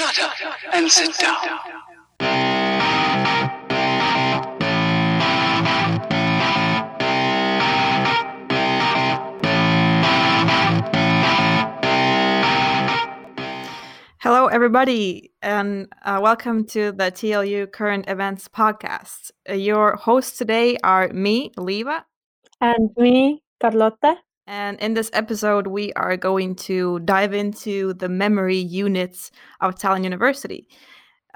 Shut up and sit down. Hello, everybody, and uh, welcome to the TLU Current Events podcast. Uh, your hosts today are me, Liva, And me, Carlotta. And in this episode, we are going to dive into the memory units of Tallinn University.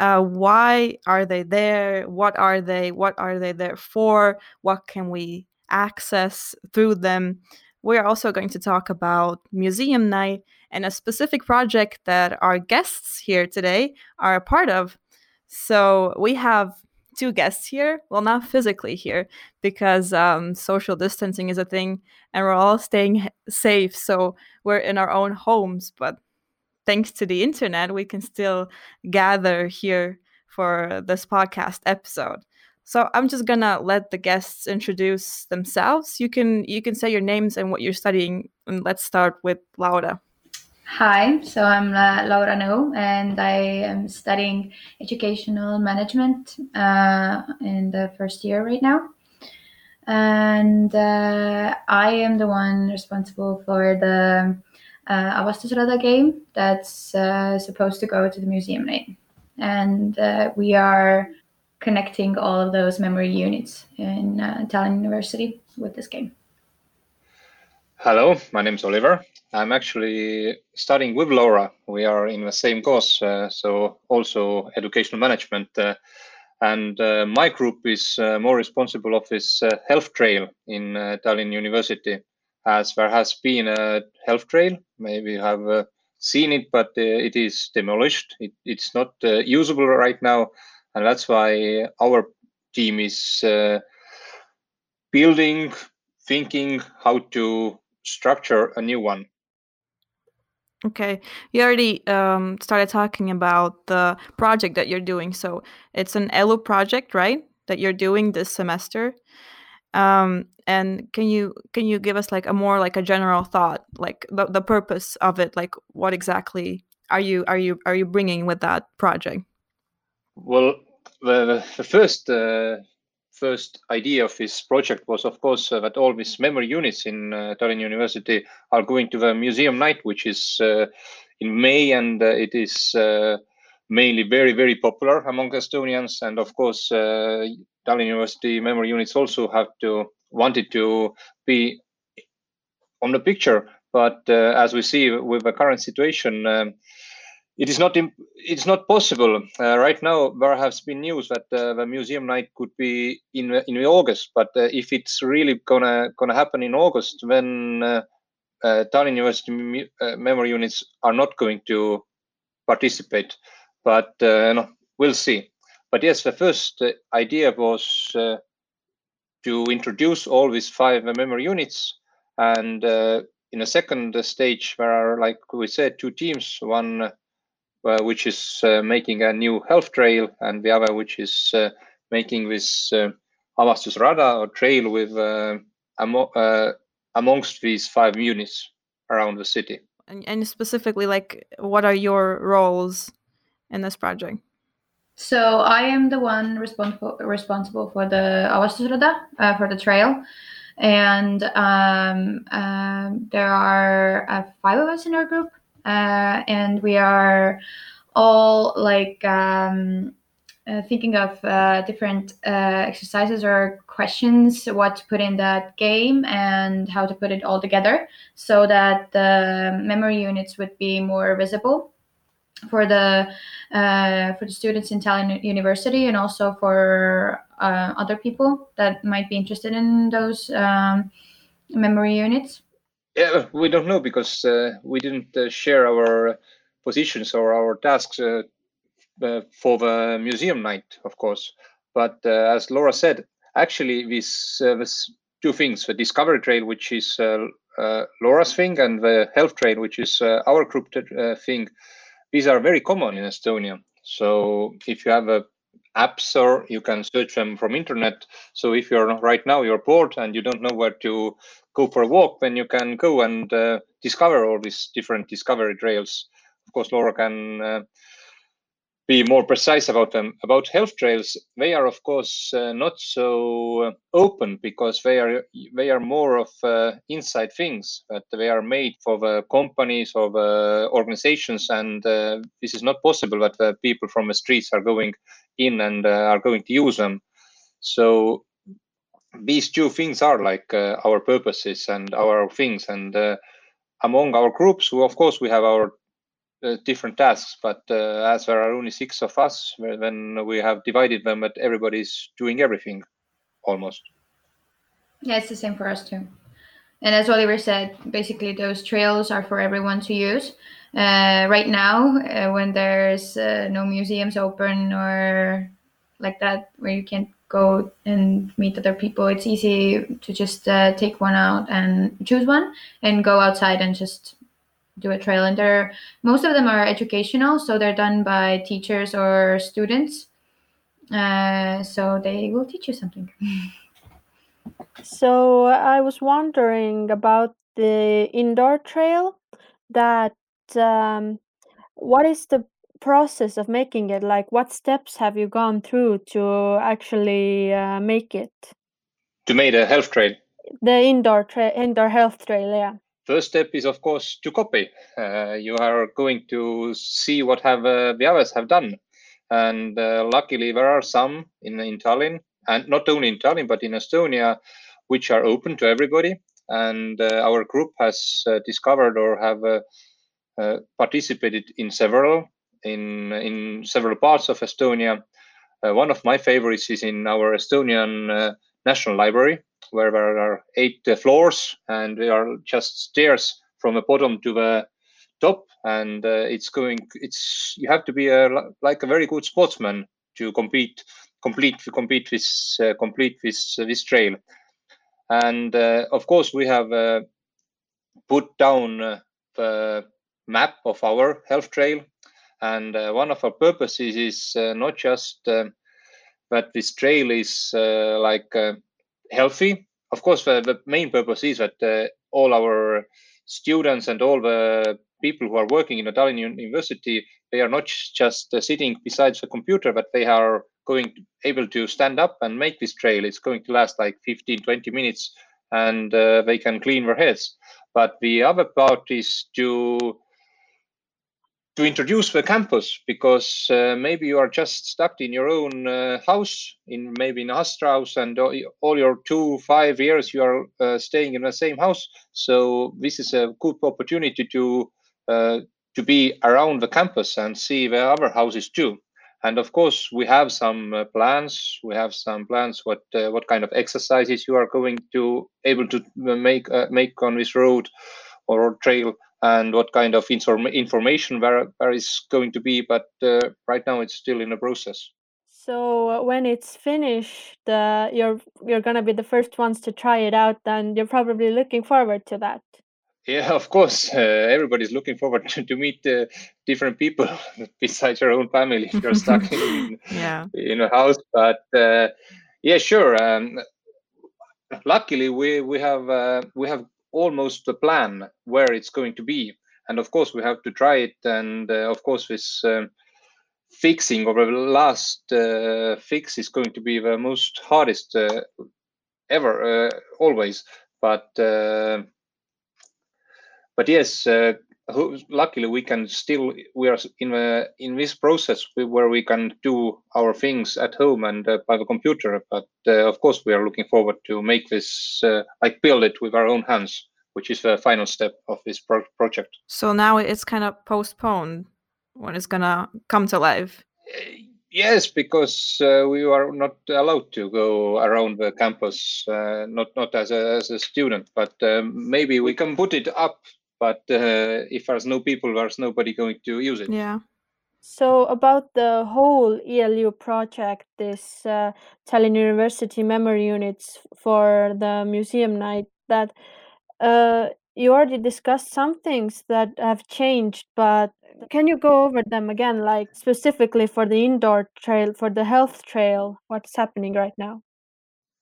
Uh, why are they there? What are they? What are they there for? What can we access through them? We are also going to talk about museum night and a specific project that our guests here today are a part of. So we have two guests here. Well, not physically here because um, social distancing is a thing and we're all staying safe. So we're in our own homes. But thanks to the internet, we can still gather here for this podcast episode. So I'm just gonna let the guests introduce themselves. You can you can say your names and what you're studying, and let's start with Laura. Hi, so I'm uh, Laura No, and I am studying educational management uh, in the first year right now. And uh, I am the one responsible for the uh, game that's uh, supposed to go to the museum night. And uh, we are connecting all of those memory units in uh, Tallinn University with this game. Hello, my name is Oliver. I'm actually studying with Laura. We are in the same course, uh, so also educational management. Uh, and uh, my group is uh, more responsible of this uh, health trail in uh, Tallinn University, as there has been a health trail. Maybe you have seen it, but it is demolished. It, it's not usable right now, and that's why our team is building, thinking how to structure a new one. Okay, you already um, started talking about the project that you're doing. So it's an ELU project, right? That you're doing this semester. Um, and can you can you give us like a more like a general thought, like the, the purpose of it, like what exactly are you are you are you bringing with that project? Well, the, the first uh, first idea of this project was, of course, uh, that all these memory units in uh, Tallinn University are going to the museum night, which is uh, in May, and uh, it is uh, mainly very, very popular among Estonians. And of course, uh, Tallinn University memory units also have to wanted to be on the picture, but as we see with the current situation. Um, it is not it's not possible uh, right now there has been news that uh, the museum night could be in in august but uh, if it's really gonna gonna happen in august then uh, uh, Tallinn University mu- uh, memory units are not going to participate. But uh, no, we'll see. But yes the first idea was to introduce all these five memory units. And in a second stage there are like we said two teams one which is uh, making a new health trail, and the other which is uh, making this uh, Avastusrada or trail with uh, amo- uh, amongst these five units around the city. And, and specifically, like what are your roles in this project? So I am the one responsible responsible for the Avastusrada, uh, for the trail, and um, um, there are uh, five of us in our group, uh, and we are all like um, uh, thinking of uh, different uh, exercises or questions, what to put in that game, and how to put it all together so that the memory units would be more visible for the uh, for the students in Tallinn University and also for uh, other people that might be interested in those um, memory units. Yeah, we don't know because uh, we didn't uh, share our positions or our tasks uh, for the museum night, of course. But as Laura said, actually, these two things: the discovery trail, which is uh, Laura's thing, and the health trail, which is uh, our group uh, thing. These are very common in Estonia. So if you have a apps or you can search them from internet so if you're right now you're bored and you don't know where to go for a walk then you can go and uh, discover all these different discovery trails of course laura can uh, be more precise about them. About health trails, they are of course uh, not so open because they are they are more of uh, inside things. But they are made for the companies or the organizations, and uh, this is not possible that the people from the streets are going in and uh, are going to use them. So these two things are like uh, our purposes and our things and uh, among our groups who of course we have our uh, different tasks but uh, as there are only six of us then we have divided them but everybody's doing everything almost Yeah, it's the same for us too. And as Oliver said, basically those trails are for everyone to use. Uh, right now, uh, when there's no museums open or like that, where you can't go and meet other people, it's easy to just uh, take one out and choose one and go outside and just do a trail. And they're most of them are educational, so they're done by teachers or students. Uh, so they will teach you something. So I was wondering about the indoor trail. That um, what is the process of making it? Like, what steps have you gone through to actually uh, make it? to make a health trail The indoor trail, indoor health trail. Yeah. first step is of course to copy uh, you are going to see what have uh, the others have done and uh, luckily there are some in, in tallinn and not only in tallinn but in estonia which are open to everybody and uh, our group has uh, discovered or have uh, uh, participated in several in in several parts of estonia. Uh, one of my favorites is in our estonian uh, national library where there are eight uh, floors and there are just stairs from the bottom to the top. And uh, it's going it's you have to be a, like a very good sportsman to compete complete compete this uh, complete this uh, this trail. And of course we have put down the map of our health trail and uh, one of our purposes is uh, not just uh, that this trail is uh, like healthy. Of course the, the main purpose is that all our students and all the people who are working in the University they are not just sitting beside the computer but they are going to, able to stand up and make this trail. It's going to last like 15 20 minutes and uh, they can clean their heads. But the other part is to to introduce the campus because uh, maybe you are just stuck in your own uh, house in maybe in Astra house and all your two five years you are uh, staying in the same house. So this is a good opportunity to uh, to be around the campus and see the other houses too. And of course we have some uh, plans. We have some plans what uh, what kind of exercises you are going to able to make make on this road or trail and what kind of inform- information there, there is going to be but uh, right now it's still in the process So uh, when it's finished, uh, you're you're gonna be the first ones to try it out, and you're probably looking forward to that. yeah of course uh, everybody's looking forward to, to meet uh, different people besides your own family if you're stuck in, Yeah. in a house but uh, yeah sure um, luckily we we have uh, we have almost a plan where it's going to be. And of course we have to try it. And uh, of course this um, fixing or the last uh, fix is going to be the most hardest uh, ever uh, always. But uh, but yes uh, luckily we can still we are in the in this process where we can do our things at home and uh, by the computer but uh, of course we are looking forward to make this uh, like build it with our own hands which is the final step of this pro- project So now it's kind of postponed when it's gonna come to life. Uh, yes because uh, we are not allowed to go around the campus uh, not not as a, as a student but um, maybe we can put it up but uh, if there's no people there's nobody going to use it Yeah. So about the whole ELU project, this uh, Tallinn University memory units for the museum night, that uh, you already discussed some things that have changed, but can you go over them again, like specifically for the indoor trail, for the health trail, what's happening right now?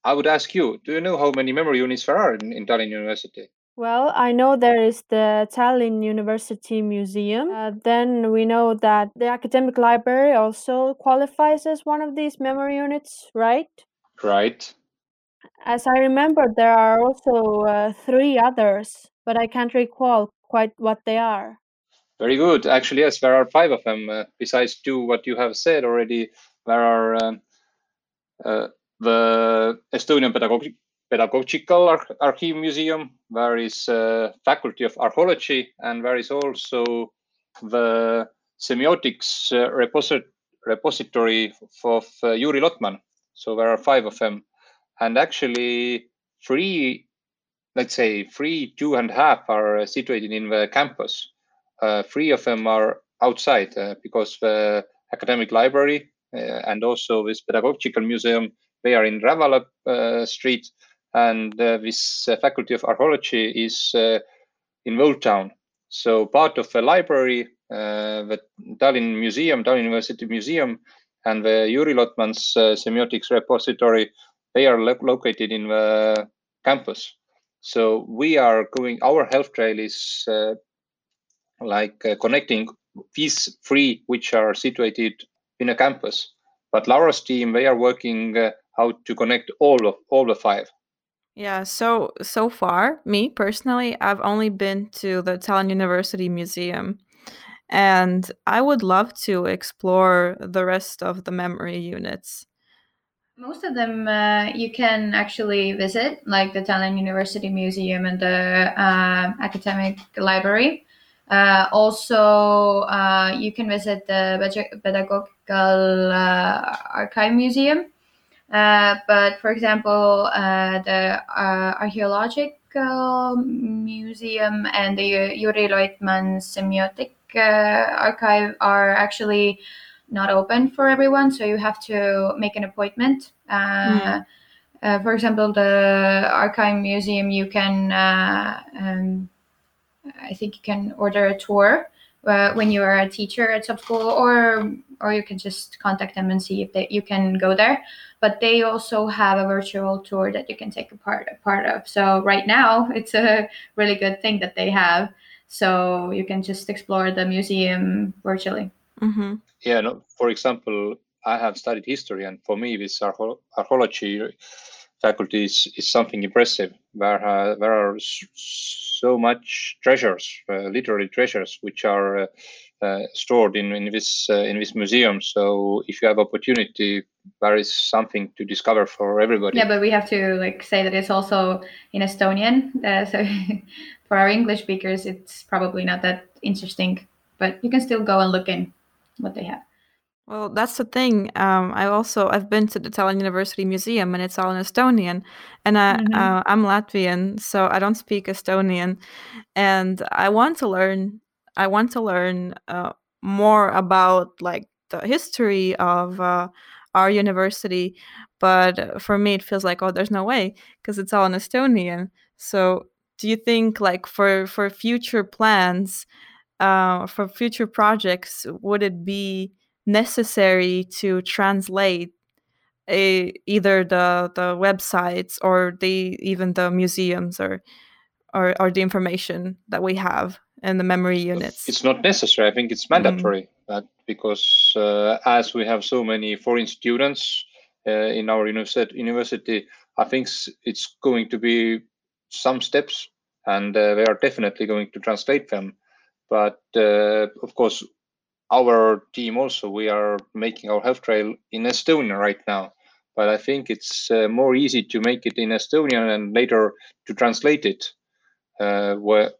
I would ask you, do you know how many memory units there are in, in Tallinn University? Well, I know there is the Tallinn University Museum. Uh, then we know that the academic library also qualifies as one of these memory units, right? Right. As I remember, there are also uh, three others, but I can't recall quite what they are. Very good. Actually, yes, there are five of them. Uh, besides two, what you have said already, there are um, uh, the Estonian Pedagogic Pedagogical Ar Archive Museum, there is uh, Faculty of Archaeology, and there is also the semiotics uh, reposit repository of uh, Yuri Lotman. So there are five of them. And actually, three, let's say, three, two and a half are situated in the campus. Uh, three of them are outside uh, because the academic library uh, and also this pedagogical museum, they are in Rävala Street and uh, this uh, faculty of archaeology is uh, in Old Town. So part of the library, the Tallinn Museum, Tallinn University Museum, and the Yuri Lotman's semiotics repository, they are lo located in the campus. So we are going, our health trail is like connecting these three which are situated in a campus. But Laura's team, they are working uh, how to connect all of all the five. Yeah, so so far, me personally, I've only been to the Tallinn University Museum. And I would love to explore the rest of the memory units. Most of them uh, you can actually visit, like the Tallinn University Museum and the uh, Academic Library. Uh, also, uh, you can visit the Pedagogical uh, Archive Museum but for example, uh, the uh, archaeological museum and the Yuri Lotman semiotic archive are actually not open for everyone, so you have to make an appointment. Mm. Uh, for example, the archive museum, you can, uh, um, I think, you can order a tour uh, when you are a teacher at some school, or or you can just contact them and see if they, you can go there but they also have a virtual tour that you can take a part a part of. So right now it's a really good thing that they have. So you can just explore the museum virtually. Mm-hmm. Yeah. No, for example, I have studied history, and for me, this archaeology faculty is, is something impressive. There, uh, there are so much treasures, uh, literally treasures, which are uh, uh, stored in in this uh, in this museum. So if you have opportunity, there is something to discover for everybody. Yeah, but we have to like say that it's also in Estonian. Uh, so for our English speakers, it's probably not that interesting. But you can still go and look in what they have. Well, that's the thing. Um, I also I've been to the Tallinn University Museum, and it's all in Estonian, and I, mm-hmm. uh, I'm Latvian, so I don't speak Estonian, and I want to learn I want to learn uh, more about like the history of uh, our university, but for me it feels like oh, there's no way because it's all in Estonian. So, do you think like for for future plans, uh, for future projects, would it be necessary to translate a, either the the websites or the even the museums or or, or the information that we have and the memory units? It's not necessary. I think it's mandatory mm. because uh, as we have so many foreign students uh, in our university, I think it's going to be some steps and uh, they are definitely going to translate them. But uh, of course, our team also, we are making our health trail in Estonia right now. But I think it's uh, more easy to make it in Estonian and later to translate it uh, where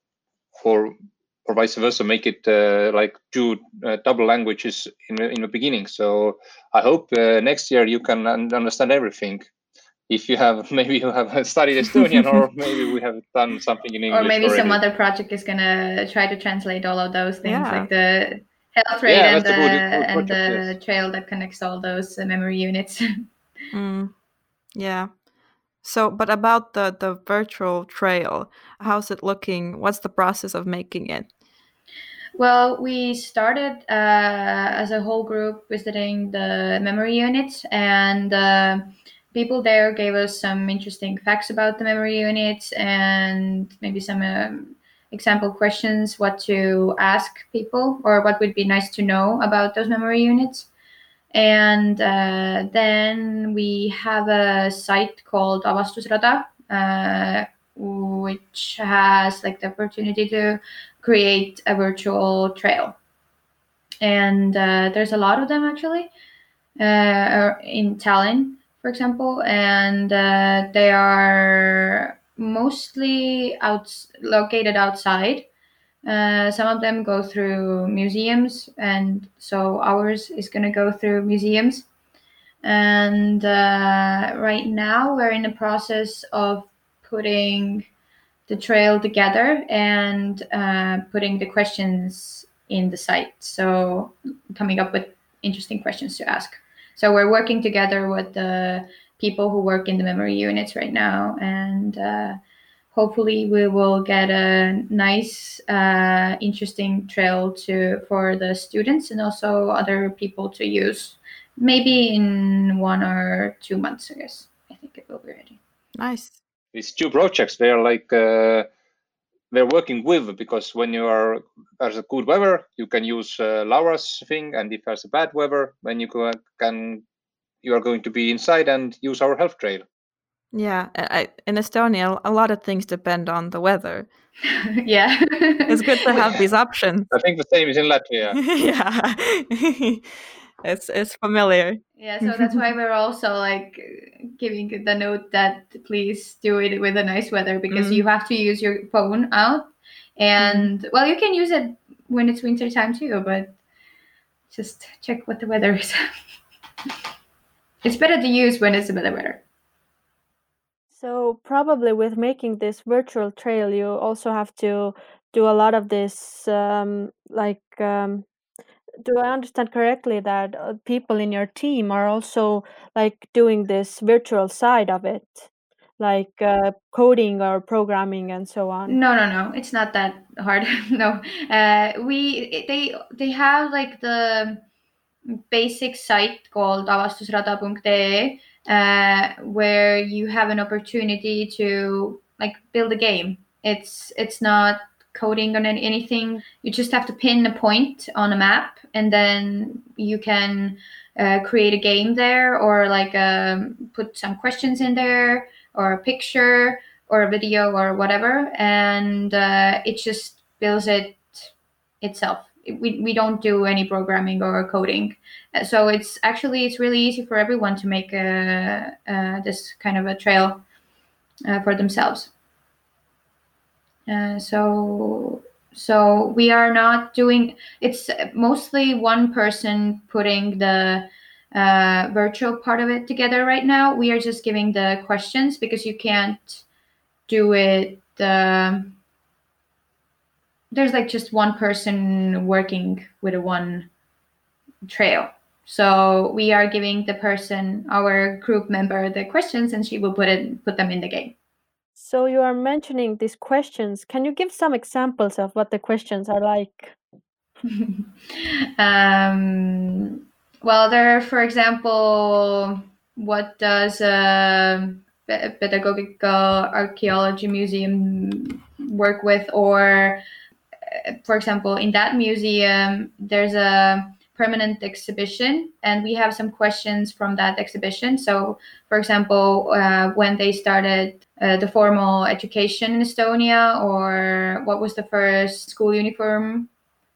or or vice versa, make it uh, like two uh, double languages in in the beginning. So I hope uh, next year you can understand everything. If you have maybe you have studied Estonian, or maybe we have done something in English. Or maybe already. some other project is gonna try to translate all of those things, yeah. like the health rate yeah, and the, good, good and the yes. trail that connects all those uh, memory units. mm. Yeah. So, but about the the virtual trail, how's it looking? What's the process of making it? Well, we started uh, as a whole group visiting the memory units, and uh, people there gave us some interesting facts about the memory units and maybe some um, example questions what to ask people or what would be nice to know about those memory units. And uh, then we have a site called Avastusrada, uh, which has like the opportunity to create a virtual trail. And uh, there's a lot of them actually uh, in Tallinn, for example, and uh, they are mostly out located outside. Uh, some of them go through museums, and so ours is going to go through museums. And uh, right now, we're in the process of putting the trail together and uh, putting the questions in the site. So, coming up with interesting questions to ask. So, we're working together with the people who work in the memory units right now, and uh, hopefully, we will get a nice, uh, interesting trail to for the students and also other people to use. Maybe in one or two months, I guess. I think it will be ready. Nice. These two projects, they are like uh, they're working with because when you are there's a good weather, you can use uh, Laura's thing, and if there's a bad weather, then you can you are going to be inside and use our health trail. Yeah, I, in Estonia, a lot of things depend on the weather. yeah. It's good to have these options. I think the same is in Latvia. yeah, it's it's familiar. Yeah, so that's why we're also like giving the note that please do it with a nice weather because Mm. you have to use your phone out. And well, you can use it when it's winter time too, but just check what the weather is. It's better to use when it's a better weather. So probably with making this virtual trail, you also have to do a lot of this, um, like, um, do I understand correctly that uh, people in your team are also like doing this virtual side of it, like uh, coding or programming and so on? No, no, no. It's not that hard. no. Uh, we they they have like the basic site called avastusrada.ee uh, where you have an opportunity to like build a game. It's it's not coding on anything. You just have to pin a point on a map, and then you can uh, create a game there, or like um, put some questions in there, or a picture, or a video, or whatever, and uh, it just builds it itself. We, we don't do any programming or coding, Uh, so it's actually it's really easy for everyone to make a, uh, this kind of a trail uh, for themselves. Uh, so so we are not doing it's mostly one person putting the uh, virtual part of it together right now we are just giving the questions because you can't do it um, there's like just one person working with a one trail so we are giving the person our group member the questions and she will put it put them in the game So you are mentioning these questions. Can you give some examples of what the questions are like? um, well, there, are, for example, what does a pedagogical archaeology museum work with? Or, for example, in that museum, there's a permanent exhibition, and we have some questions from that exhibition. So, for example, uh, when they started uh, the formal education in Estonia, or what was the first school uniform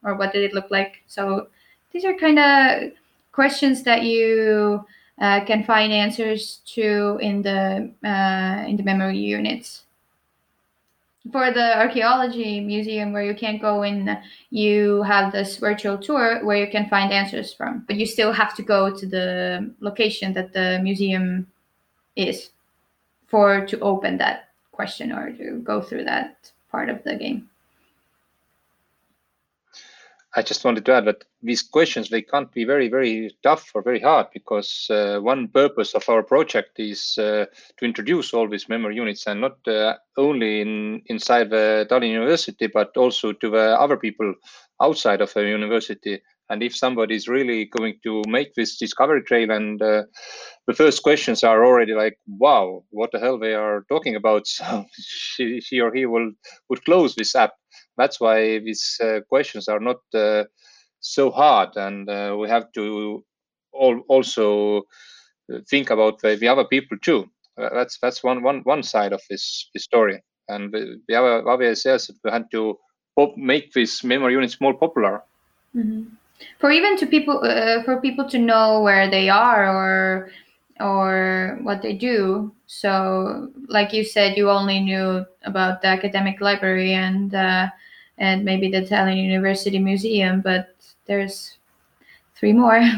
or what did it look like? So these are kind of questions that you uh, can find answers to in the uh, in the memory units. For the archaeology museum, where you can't go in, you have this virtual tour where you can find answers from, but you still have to go to the location that the museum is for to open that question or to go through that part of the game. I just wanted to add that these questions they can't be very very tough or very hard because uh, one purpose of our project is uh, to introduce all these memory units and not uh, only in inside the Tallinn University but also to the other people outside of the university. And if somebody is really going to make this discovery trail and uh, the first questions are already like, "Wow, what the hell they are talking about?" So she, she or he will would close this app. That's why these uh, questions are not uh, so hard, and uh, we have to all, also think about the, the other people too. that's that's one one one side of this, this story, and the, the other other is yes, we had to make these memory units more popular. Mm-hmm. For even to people, uh, for people to know where they are or or what they do. So, like you said, you only knew about the academic library and uh, and maybe the Tallinn University Museum, but there's three more.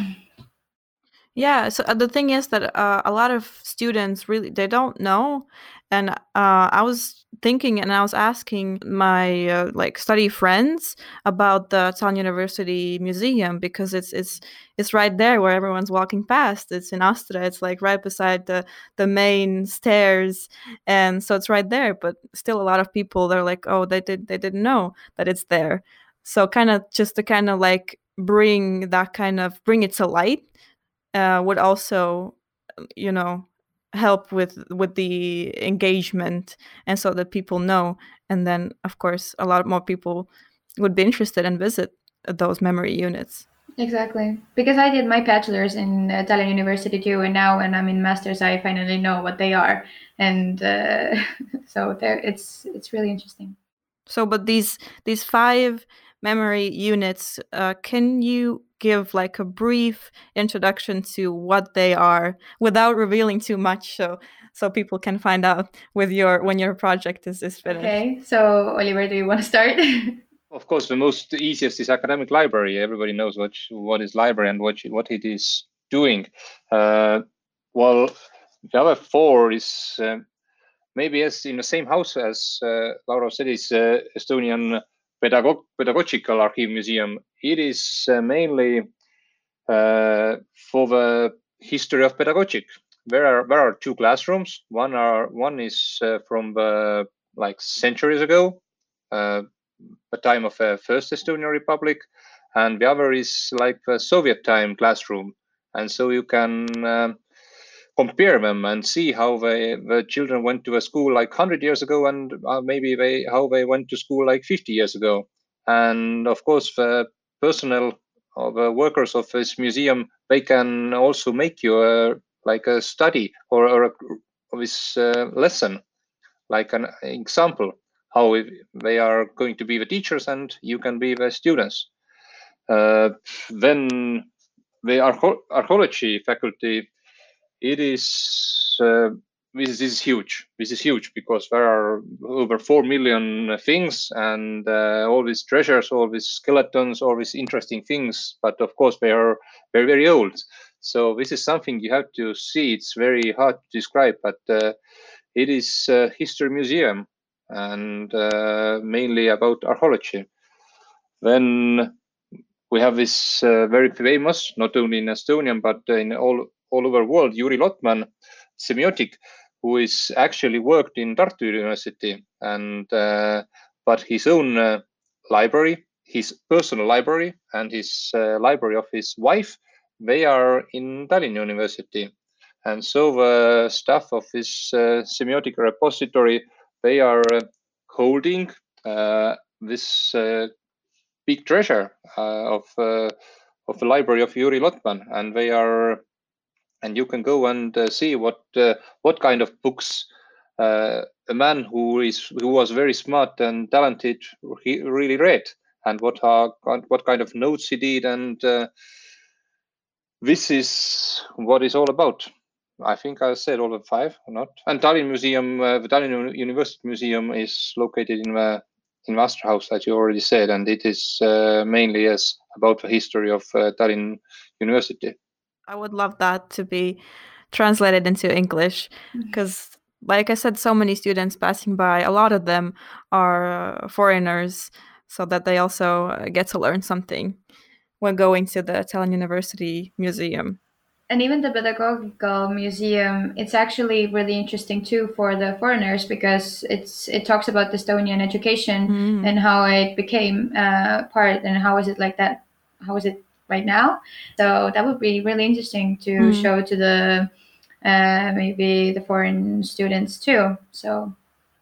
Yeah, so uh, the thing is that uh, a lot of students really they don't know, and uh, I was thinking and I was asking my uh, like study friends about the Tallinn University Museum because it's it's it's right there where everyone's walking past. It's in Astra. It's like right beside the the main stairs, and so it's right there. But still, a lot of people they're like, oh, they did they didn't know that it's there. So kind of just to kind of like bring that kind of bring it to light uh, would also you know help with with the engagement and so that people know. And then of course a lot more people would be interested and visit those memory units. Exactly. Because i did my bachelor's in Tallinn University too and now when i'm in master's i finally know what they are. And uh, so there it's it's really interesting. So but these these five memory units uh, can you give like a brief introduction to what they are without revealing too much so so people can find out with your when your project is, is finished? Okay so oliver do you want to start? Of course the most easiest is academic library. Everybody knows what what is library and what what it is doing. Uh, well the other four is uh, maybe as in the same house as uh, laura said is uh, estonian Pedagog- Pedagogical Archive Museum. It is uh, mainly uh, for the history of pedagogic. There are there are two classrooms. One are one is uh, from the like centuries ago, the time of the first Estonian Republic, and the other is like the Soviet time classroom. And so you can compare them and see how they, the children went to a school like 100 years ago and uh, maybe they how they went to school like 50 years ago. And of course the personnel or the workers of this museum they can also make you a like a study or, or a, this uh, lesson. Like an example how they are going to be the teachers and you can be the students. Uh, then the archaeology faculty it is uh, this is huge. This is huge because there are over four million things and uh, all these treasures, all these skeletons, all these interesting things. But of course, they are very very old. So this is something you have to see. It's very hard to describe, but uh, it is a history museum and uh, mainly about archaeology. Then we have this uh, very famous, not only in Estonian but in all all over the world, Yuri Lotman, semiotic, who is actually worked in Tartu University, and uh, but his own uh, library, his personal library, and his uh, library of his wife, they are in Tallinn University, and so the staff of this uh, semiotic repository, they are uh, holding uh, this big treasure of of the library of Yuri Lotman, and they are and you can go and uh, see what uh, what kind of books uh, a man who is who was very smart and talented he really read and what are what kind of notes he did and uh, this is what it's all about i think i said all the five or not and tallinn museum uh, the tallinn university museum is located in the in Astra House, as you already said, and it is uh, mainly as about the history of Tallinn University. I would love that to be translated into English because, mm-hmm. like I said, so many students passing by, a lot of them are uh, foreigners, so that they also uh, get to learn something when going to the Tallinn University Museum. And even the pedagogical museum, it's actually really interesting too for the foreigners because it's it talks about Estonian education mm. and how it became uh, part and how is it like that? How is it right now. So that would be really interesting to mm. show to the uh, maybe the foreign students too. So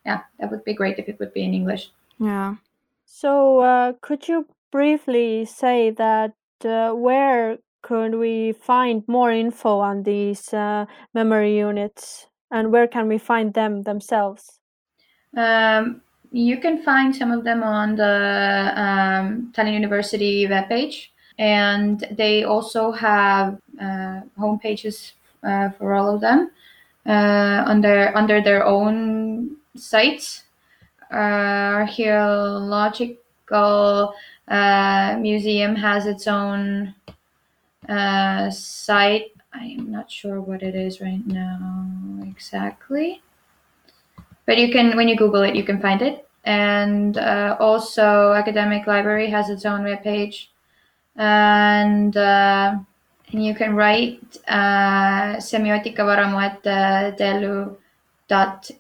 yeah, that would be great if it would be in English. Yeah. So, uh, could you briefly say that uh, where could we find more info on these uh, memory units and where can we find them themselves? Um, you can find some of them on the um, Tallinn University webpage, and they also have uh, home pages uh, for all of them uh, under under their own sites. Archaeological uh, Museum has its own uh, site. I am not sure what it is right now exactly but you can when you google it you can find it and uh, also academic library has its own webpage and uh, and you can write uh, semiotikavaramu at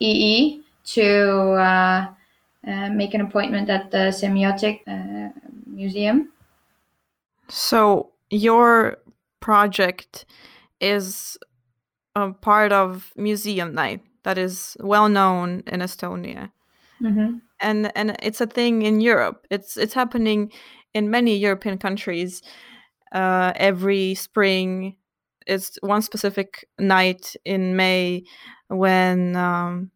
ee to uh, uh, make an appointment at the semiotic uh, museum So your project is a part of Museum Night that is well known in Estonia. mm-hmm. and and it's a thing in Europe. It's it's happening in many European countries. Uh, every spring, it's one specific night in May when um,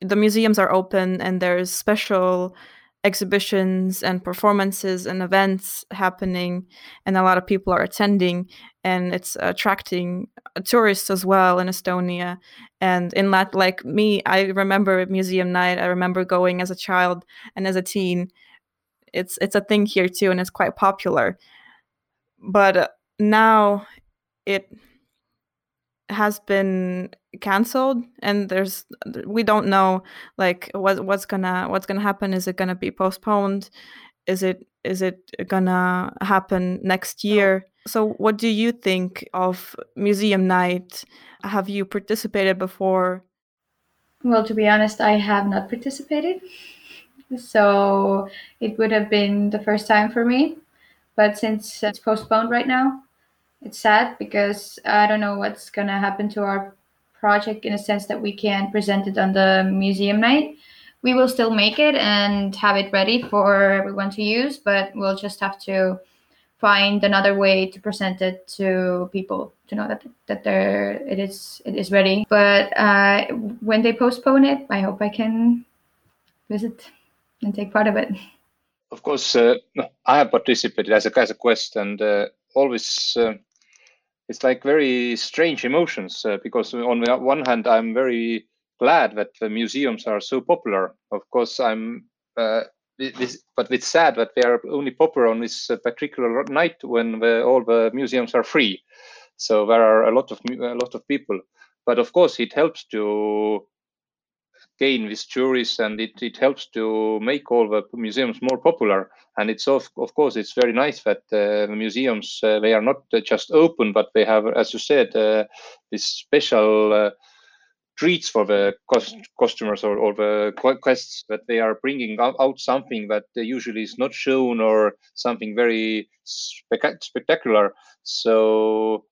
the museums are open and there's special exhibitions and performances and events happening, and a lot of people are attending, and it's attracting tourists as well in Estonia. And in that, like me, I remember museum night. I remember going as a child and as a teen. It's it's a thing here too, and it's quite popular. But uh, now it has been canceled and there's we don't know like what what's gonna what's gonna happen. Is it gonna be postponed? Is it is it gonna happen next year? So what do you think of museum night? Have you participated before? Well, to be honest, I have not participated. So it would have been the first time for me. But since it's postponed right now, it's sad because I don't know what's going to happen to our project in a sense that we can't present it on the museum night. We will still make it and have it ready for everyone to use, but we'll just have to find another way to present it to people to know that that there it is it is ready. But uh, when they postpone it, I hope I can visit and take part of it. Of course, uh, I have participated as a as a quest, and uh, always uh, it's like very strange emotions uh, because on the one hand, I'm very glad that the museums are so popular. Of course, I'm. Uh, this, but it's sad that they are only popular on this uh, particular night when the, all the museums are free. So there are a lot of a lot of people. But of course, it helps to gain with tourists and it, it helps to make all the museums more popular. And it's of, of course it's very nice that uh, the museums uh, they are not uh, just open but they have as you said uh, this special uh, treats for the cost, customers or, or the quests that they are bringing out, something that usually is not shown or something very spec- spectacular. So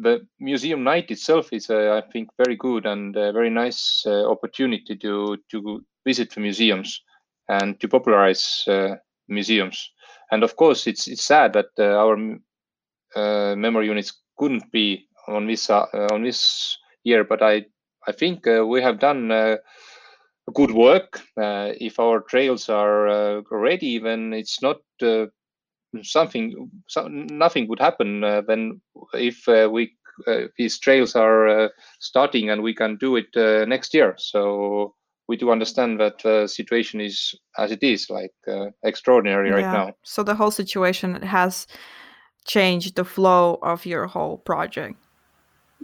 the museum night itself is, uh, I think, very good and a very nice uh, opportunity to to visit the museums and to popularize uh, museums. And of course, it's it's sad that uh, our uh, memory units couldn't be on this uh, on this year, but I I think we have done good work. if our trails are ready, then it's not something so, nothing would happen uh, then if uh, we uh, these trails are uh, starting and we can do it uh, next year. So we do understand that the situation is as it is like uh, extraordinary right now. So the whole situation has changed the flow of your whole project.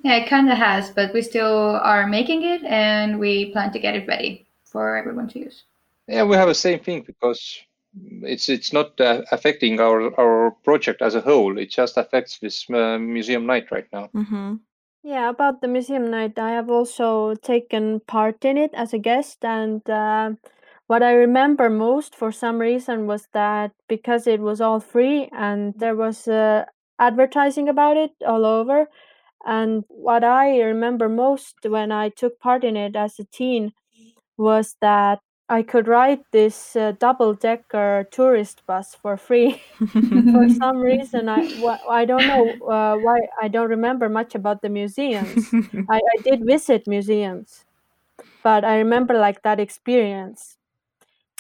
Yeah it kind of has but we still are making it and we plan to get it ready for everyone to use. Yeah we have the same thing because it's it's not uh, affecting our our project as a whole. It just affects this uh, museum night right now. mm-hmm. Yeah, about the museum night, I have also taken part in it as a guest, and uh, what I remember most for some reason was that because it was all free and there was uh, advertising about it all over, And what I remember most when I took part in it as a teen was that I could ride this uh, double decker tourist bus for free. for some reason, I wh- I don't know uh, why I don't remember much about the museums. I, I did visit museums, but I remember like that experience,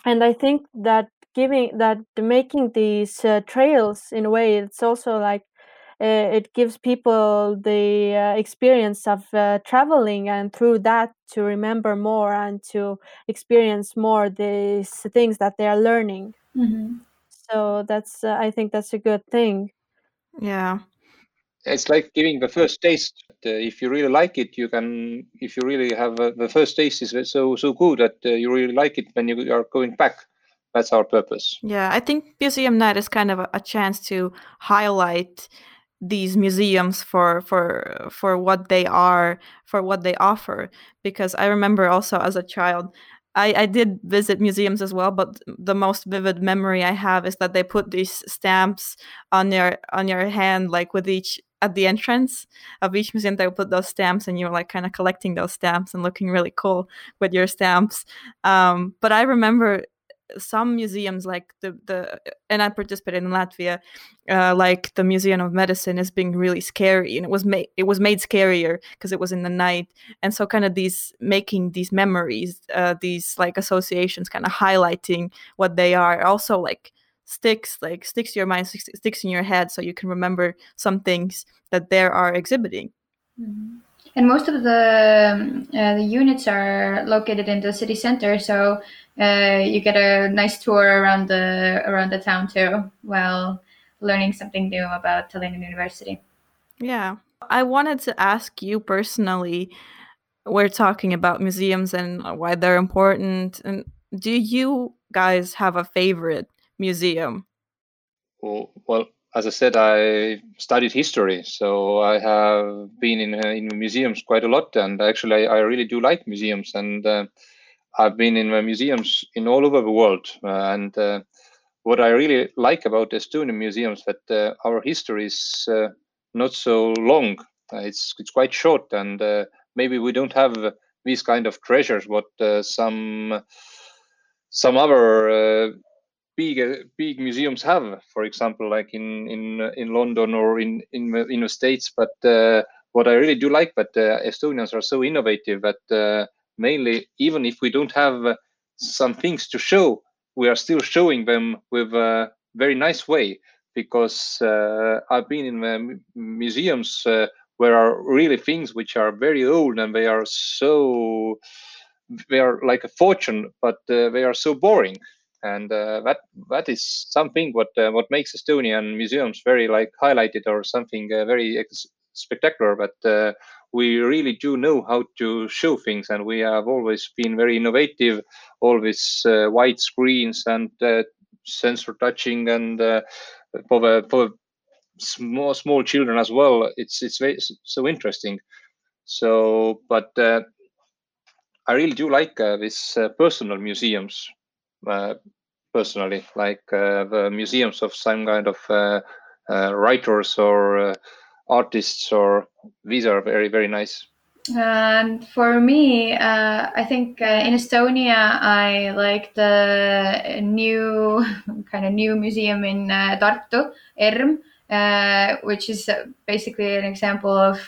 and I think that giving that making these uh, trails in a way, it's also like it gives people the uh, experience of uh, traveling and through that to remember more and to experience more these things that they are learning hmm so that's uh, i think that's a good thing yeah. It's like giving the first taste. Uh, if you really like it, you can. If you really have uh, the first taste is so so good that uh, you really like it when you are going back. That's our purpose. Yeah, I think Museum Night is kind of a, a chance to highlight these museums for for for what they are, for what they offer. Because I remember also as a child, I, I did visit museums as well, but the most vivid memory I have is that they put these stamps on your on your hand, like with each at the entrance of each museum. They put those stamps, and you're like kind of collecting those stamps and looking really cool with your stamps. Um, but I remember some museums like the the and I participated in Latvia, uh, like the Museum of Medicine is being really scary, and it was made it was made scarier because it was in the night, and so kind of these making these memories, uh, these like associations, kind of highlighting what they are, also like sticks like sticks to your mind, sticks, sticks in your head, so you can remember some things that there are exhibiting. hmm And most of the uh, the units are located in the city center, so uh, you get a nice tour around the around the town too, while learning something new about Tallinn University. Yeah. I wanted to ask you personally we're talking about museums and why they're important and do you guys have a favorite museum? Well, well, as I said, I studied history, so I have been in uh, in museums quite a lot, and actually, I, I really do like museums, and uh, I've been in uh, museums in all over the world, uh, and uh, what I really like about Estonian museums that uh, our history is not so long. It's it's quite short, and maybe we don't have these kind of treasures what some some other big uh, big museums have. For example, like in in uh, in London or in in the, in the states. But uh, what I really do like but uh, Estonians are so innovative that uh, mainly even if we don't have uh, some things to show, we are still showing them with a very nice way because uh, I've been in museums uh, where are really things which are very old and they are so they are like a fortune, but uh, they are so boring. And uh, that that is something what uh, what makes Estonian museums very like highlighted or something uh, very spectacular. But uh, we really do know how to show things, and we have always been very innovative. Always uh, white screens and uh, sensor touching, and for the for small small children as well. It's it's very so interesting. So, but I really do like uh, personal museums. Uh, personally, like uh, the museums of some kind of uh, writers or artists, or these are very very nice. And for me, uh, I think uh, in Estonia, I like the new kind of new museum in uh, Tartu, ERM, which is basically an example of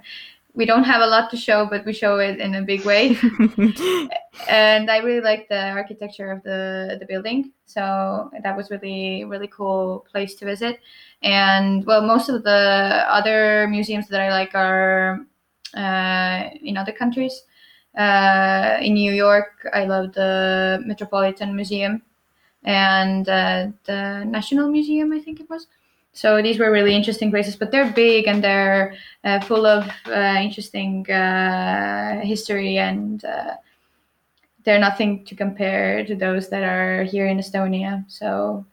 we don't have a lot to show, but we show it in a big way. and I really like the architecture of the the building. So that was really really cool place to visit. And well, most of the other museums that I like are uh, in other countries. Uh, in New York, I love the Metropolitan Museum and uh, the National Museum, I think it was. So these were really interesting places, but they're big and they're uh, full of uh, interesting uh, history, and uh, they're nothing to compare to those that are here in Estonia. So,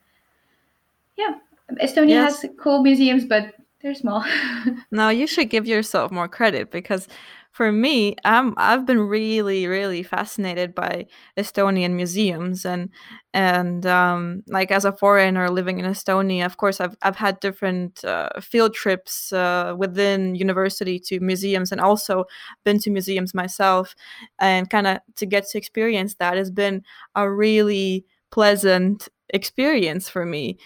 yeah, Estonia Yes. has cool museums, but they're small. No, you should give yourself more credit because for me, um, I've been really, really fascinated by Estonian museums, and and um, like as a foreigner living in Estonia, of course, I've I've had different uh, field trips uh, within university to museums, and also been to museums myself, and kind of to get to experience that has been a really pleasant experience for me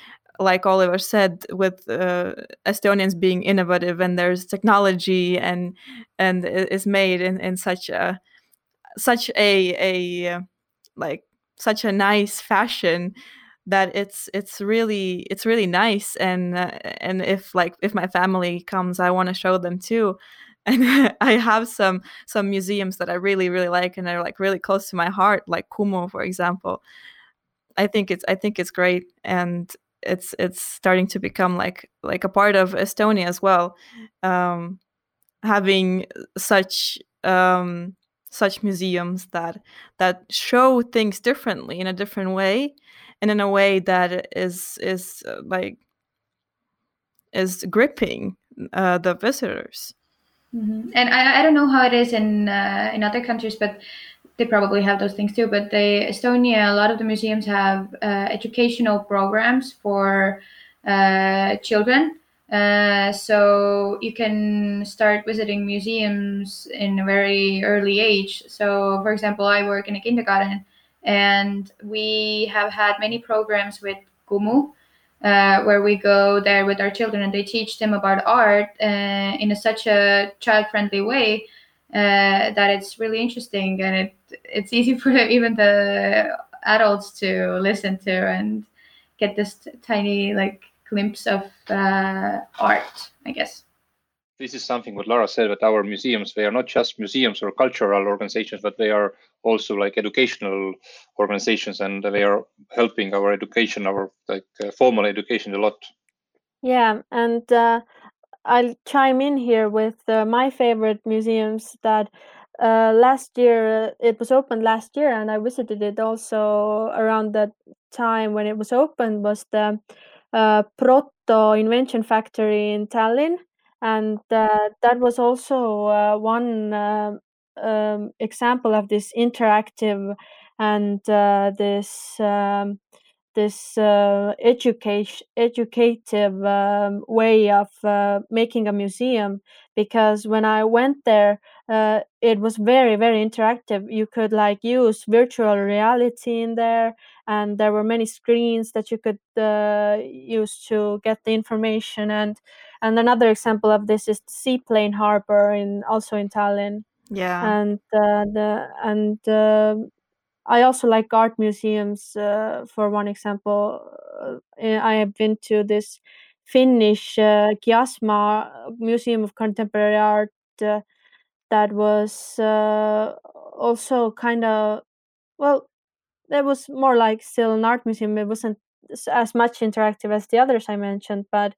like Oliver said, with uh, Estonians being innovative and there's technology and and is made in, in such a such a a like such a nice fashion that it's it's really it's really nice. And uh, and if like if my family comes I want to show them too. And I have some some museums that I really really like and they're like really close to my heart like Kumu for example. I think it's I think it's great. And it's it's starting to become like like a part of Estonia as well. Um, having such um, such museums that that show things differently in a different way, and in a way that is is uh, like is gripping uh, the visitors. Mm-hmm. And I, I don't know how it is in uh, in other countries, but they probably have those things too. But they Estonia, a lot of the museums have uh, educational programs for uh, children. Uh, so you can start visiting museums in a very early age. So, for example, I work in a kindergarten, and we have had many programs with Kumu, uh, where we go there with our children and they teach them about art uh, in a, such a child-friendly way uh, that it's really interesting and it it's easy for even the adults to listen to and get this t- tiny like glimpse of uh, art i guess. This is something what Laura said that our museums they are not just museums or cultural organizations but they are also like educational organizations and they are helping our education our like uh, formal education a lot. Yeah and uh, I'll chime in here with uh, my favorite museums that uh, last year uh, it was opened last year and I visited it also around that time when it was opened was the uh, Proto Invention Factory in Tallinn. And uh, that was also uh, one um, example of this interactive and this um, this uh, education educative um, way of uh, making a museum because when i went there uh, it was very very interactive. You could like use virtual reality in there and there were many screens that you could uh, use to get the information and and another example of this is the seaplane harbor in also in tallinn. Yeah. And uh, the and um, I also like art museums. Uh, for one example, uh, eh, I have been to this Finnish uh, Kiasma Museum of Contemporary Art uh, that was uh, also kind of well, it was more like still an art museum. It wasn't as much interactive as the others I mentioned, but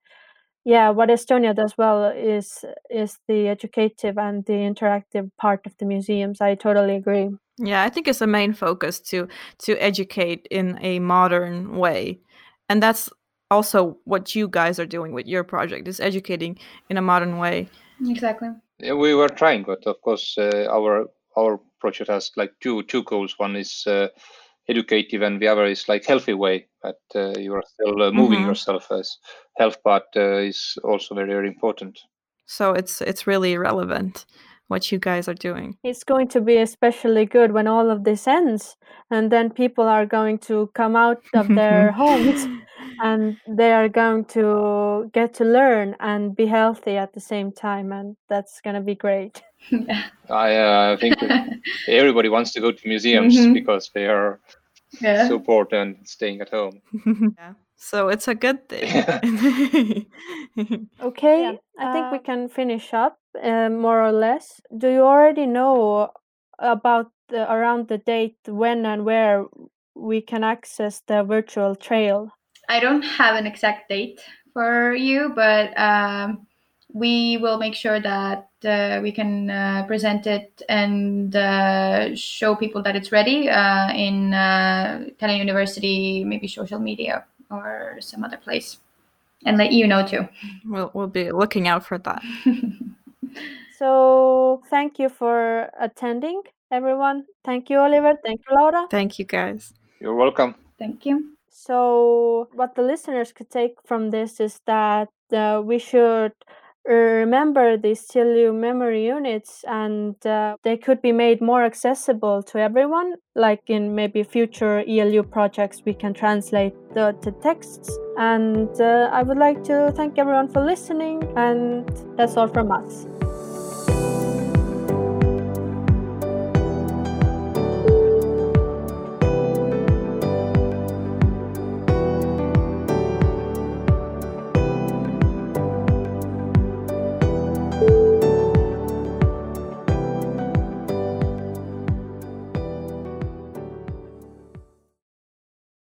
yeah, what Estonia does well is is the educative and the interactive part of the museums. I totally agree. Yeah, I think it's a main focus to to educate in a modern way. And that's also what you guys are doing with your project is educating in a modern way. Exactly. Yeah, we were trying, but of course uh, our our project has like two two goals. One is uh, educative and the other is like healthy way that uh, you are still uh, moving mm-hmm. yourself as health part uh, is also very very important. So it's it's really relevant what you guys are doing. It's going to be especially good when all of this ends and then people are going to come out of their homes and they are going to get to learn and be healthy at the same time and that's going to be great yeah. I, uh, I think everybody wants to go to museums mm-hmm. because they are yeah. so bored and staying at home. yeah. So it's a good thing. okay, yeah. I think we uh, can finish up uh, more or less. Do you already know about the, around the date when and where we can access the virtual trail? I don't have an exact date for you, but um, we will make sure that uh, we can uh, present it and uh, show people that it's ready uh, in uh, Tallinn University, maybe social media or some other place, and let you know too. We'll we'll be looking out for that. So thank you for attending, everyone. Thank you, Oliver. Thank you, Laura. Thank you, guys. You're welcome. Thank you. So, what the listeners could take from this is that uh, we should remember these TLU memory units and uh, they could be made more accessible to everyone. Like in maybe future ELU projects, we can translate the, the texts. And uh, I would like to thank everyone for listening, and that's all from us.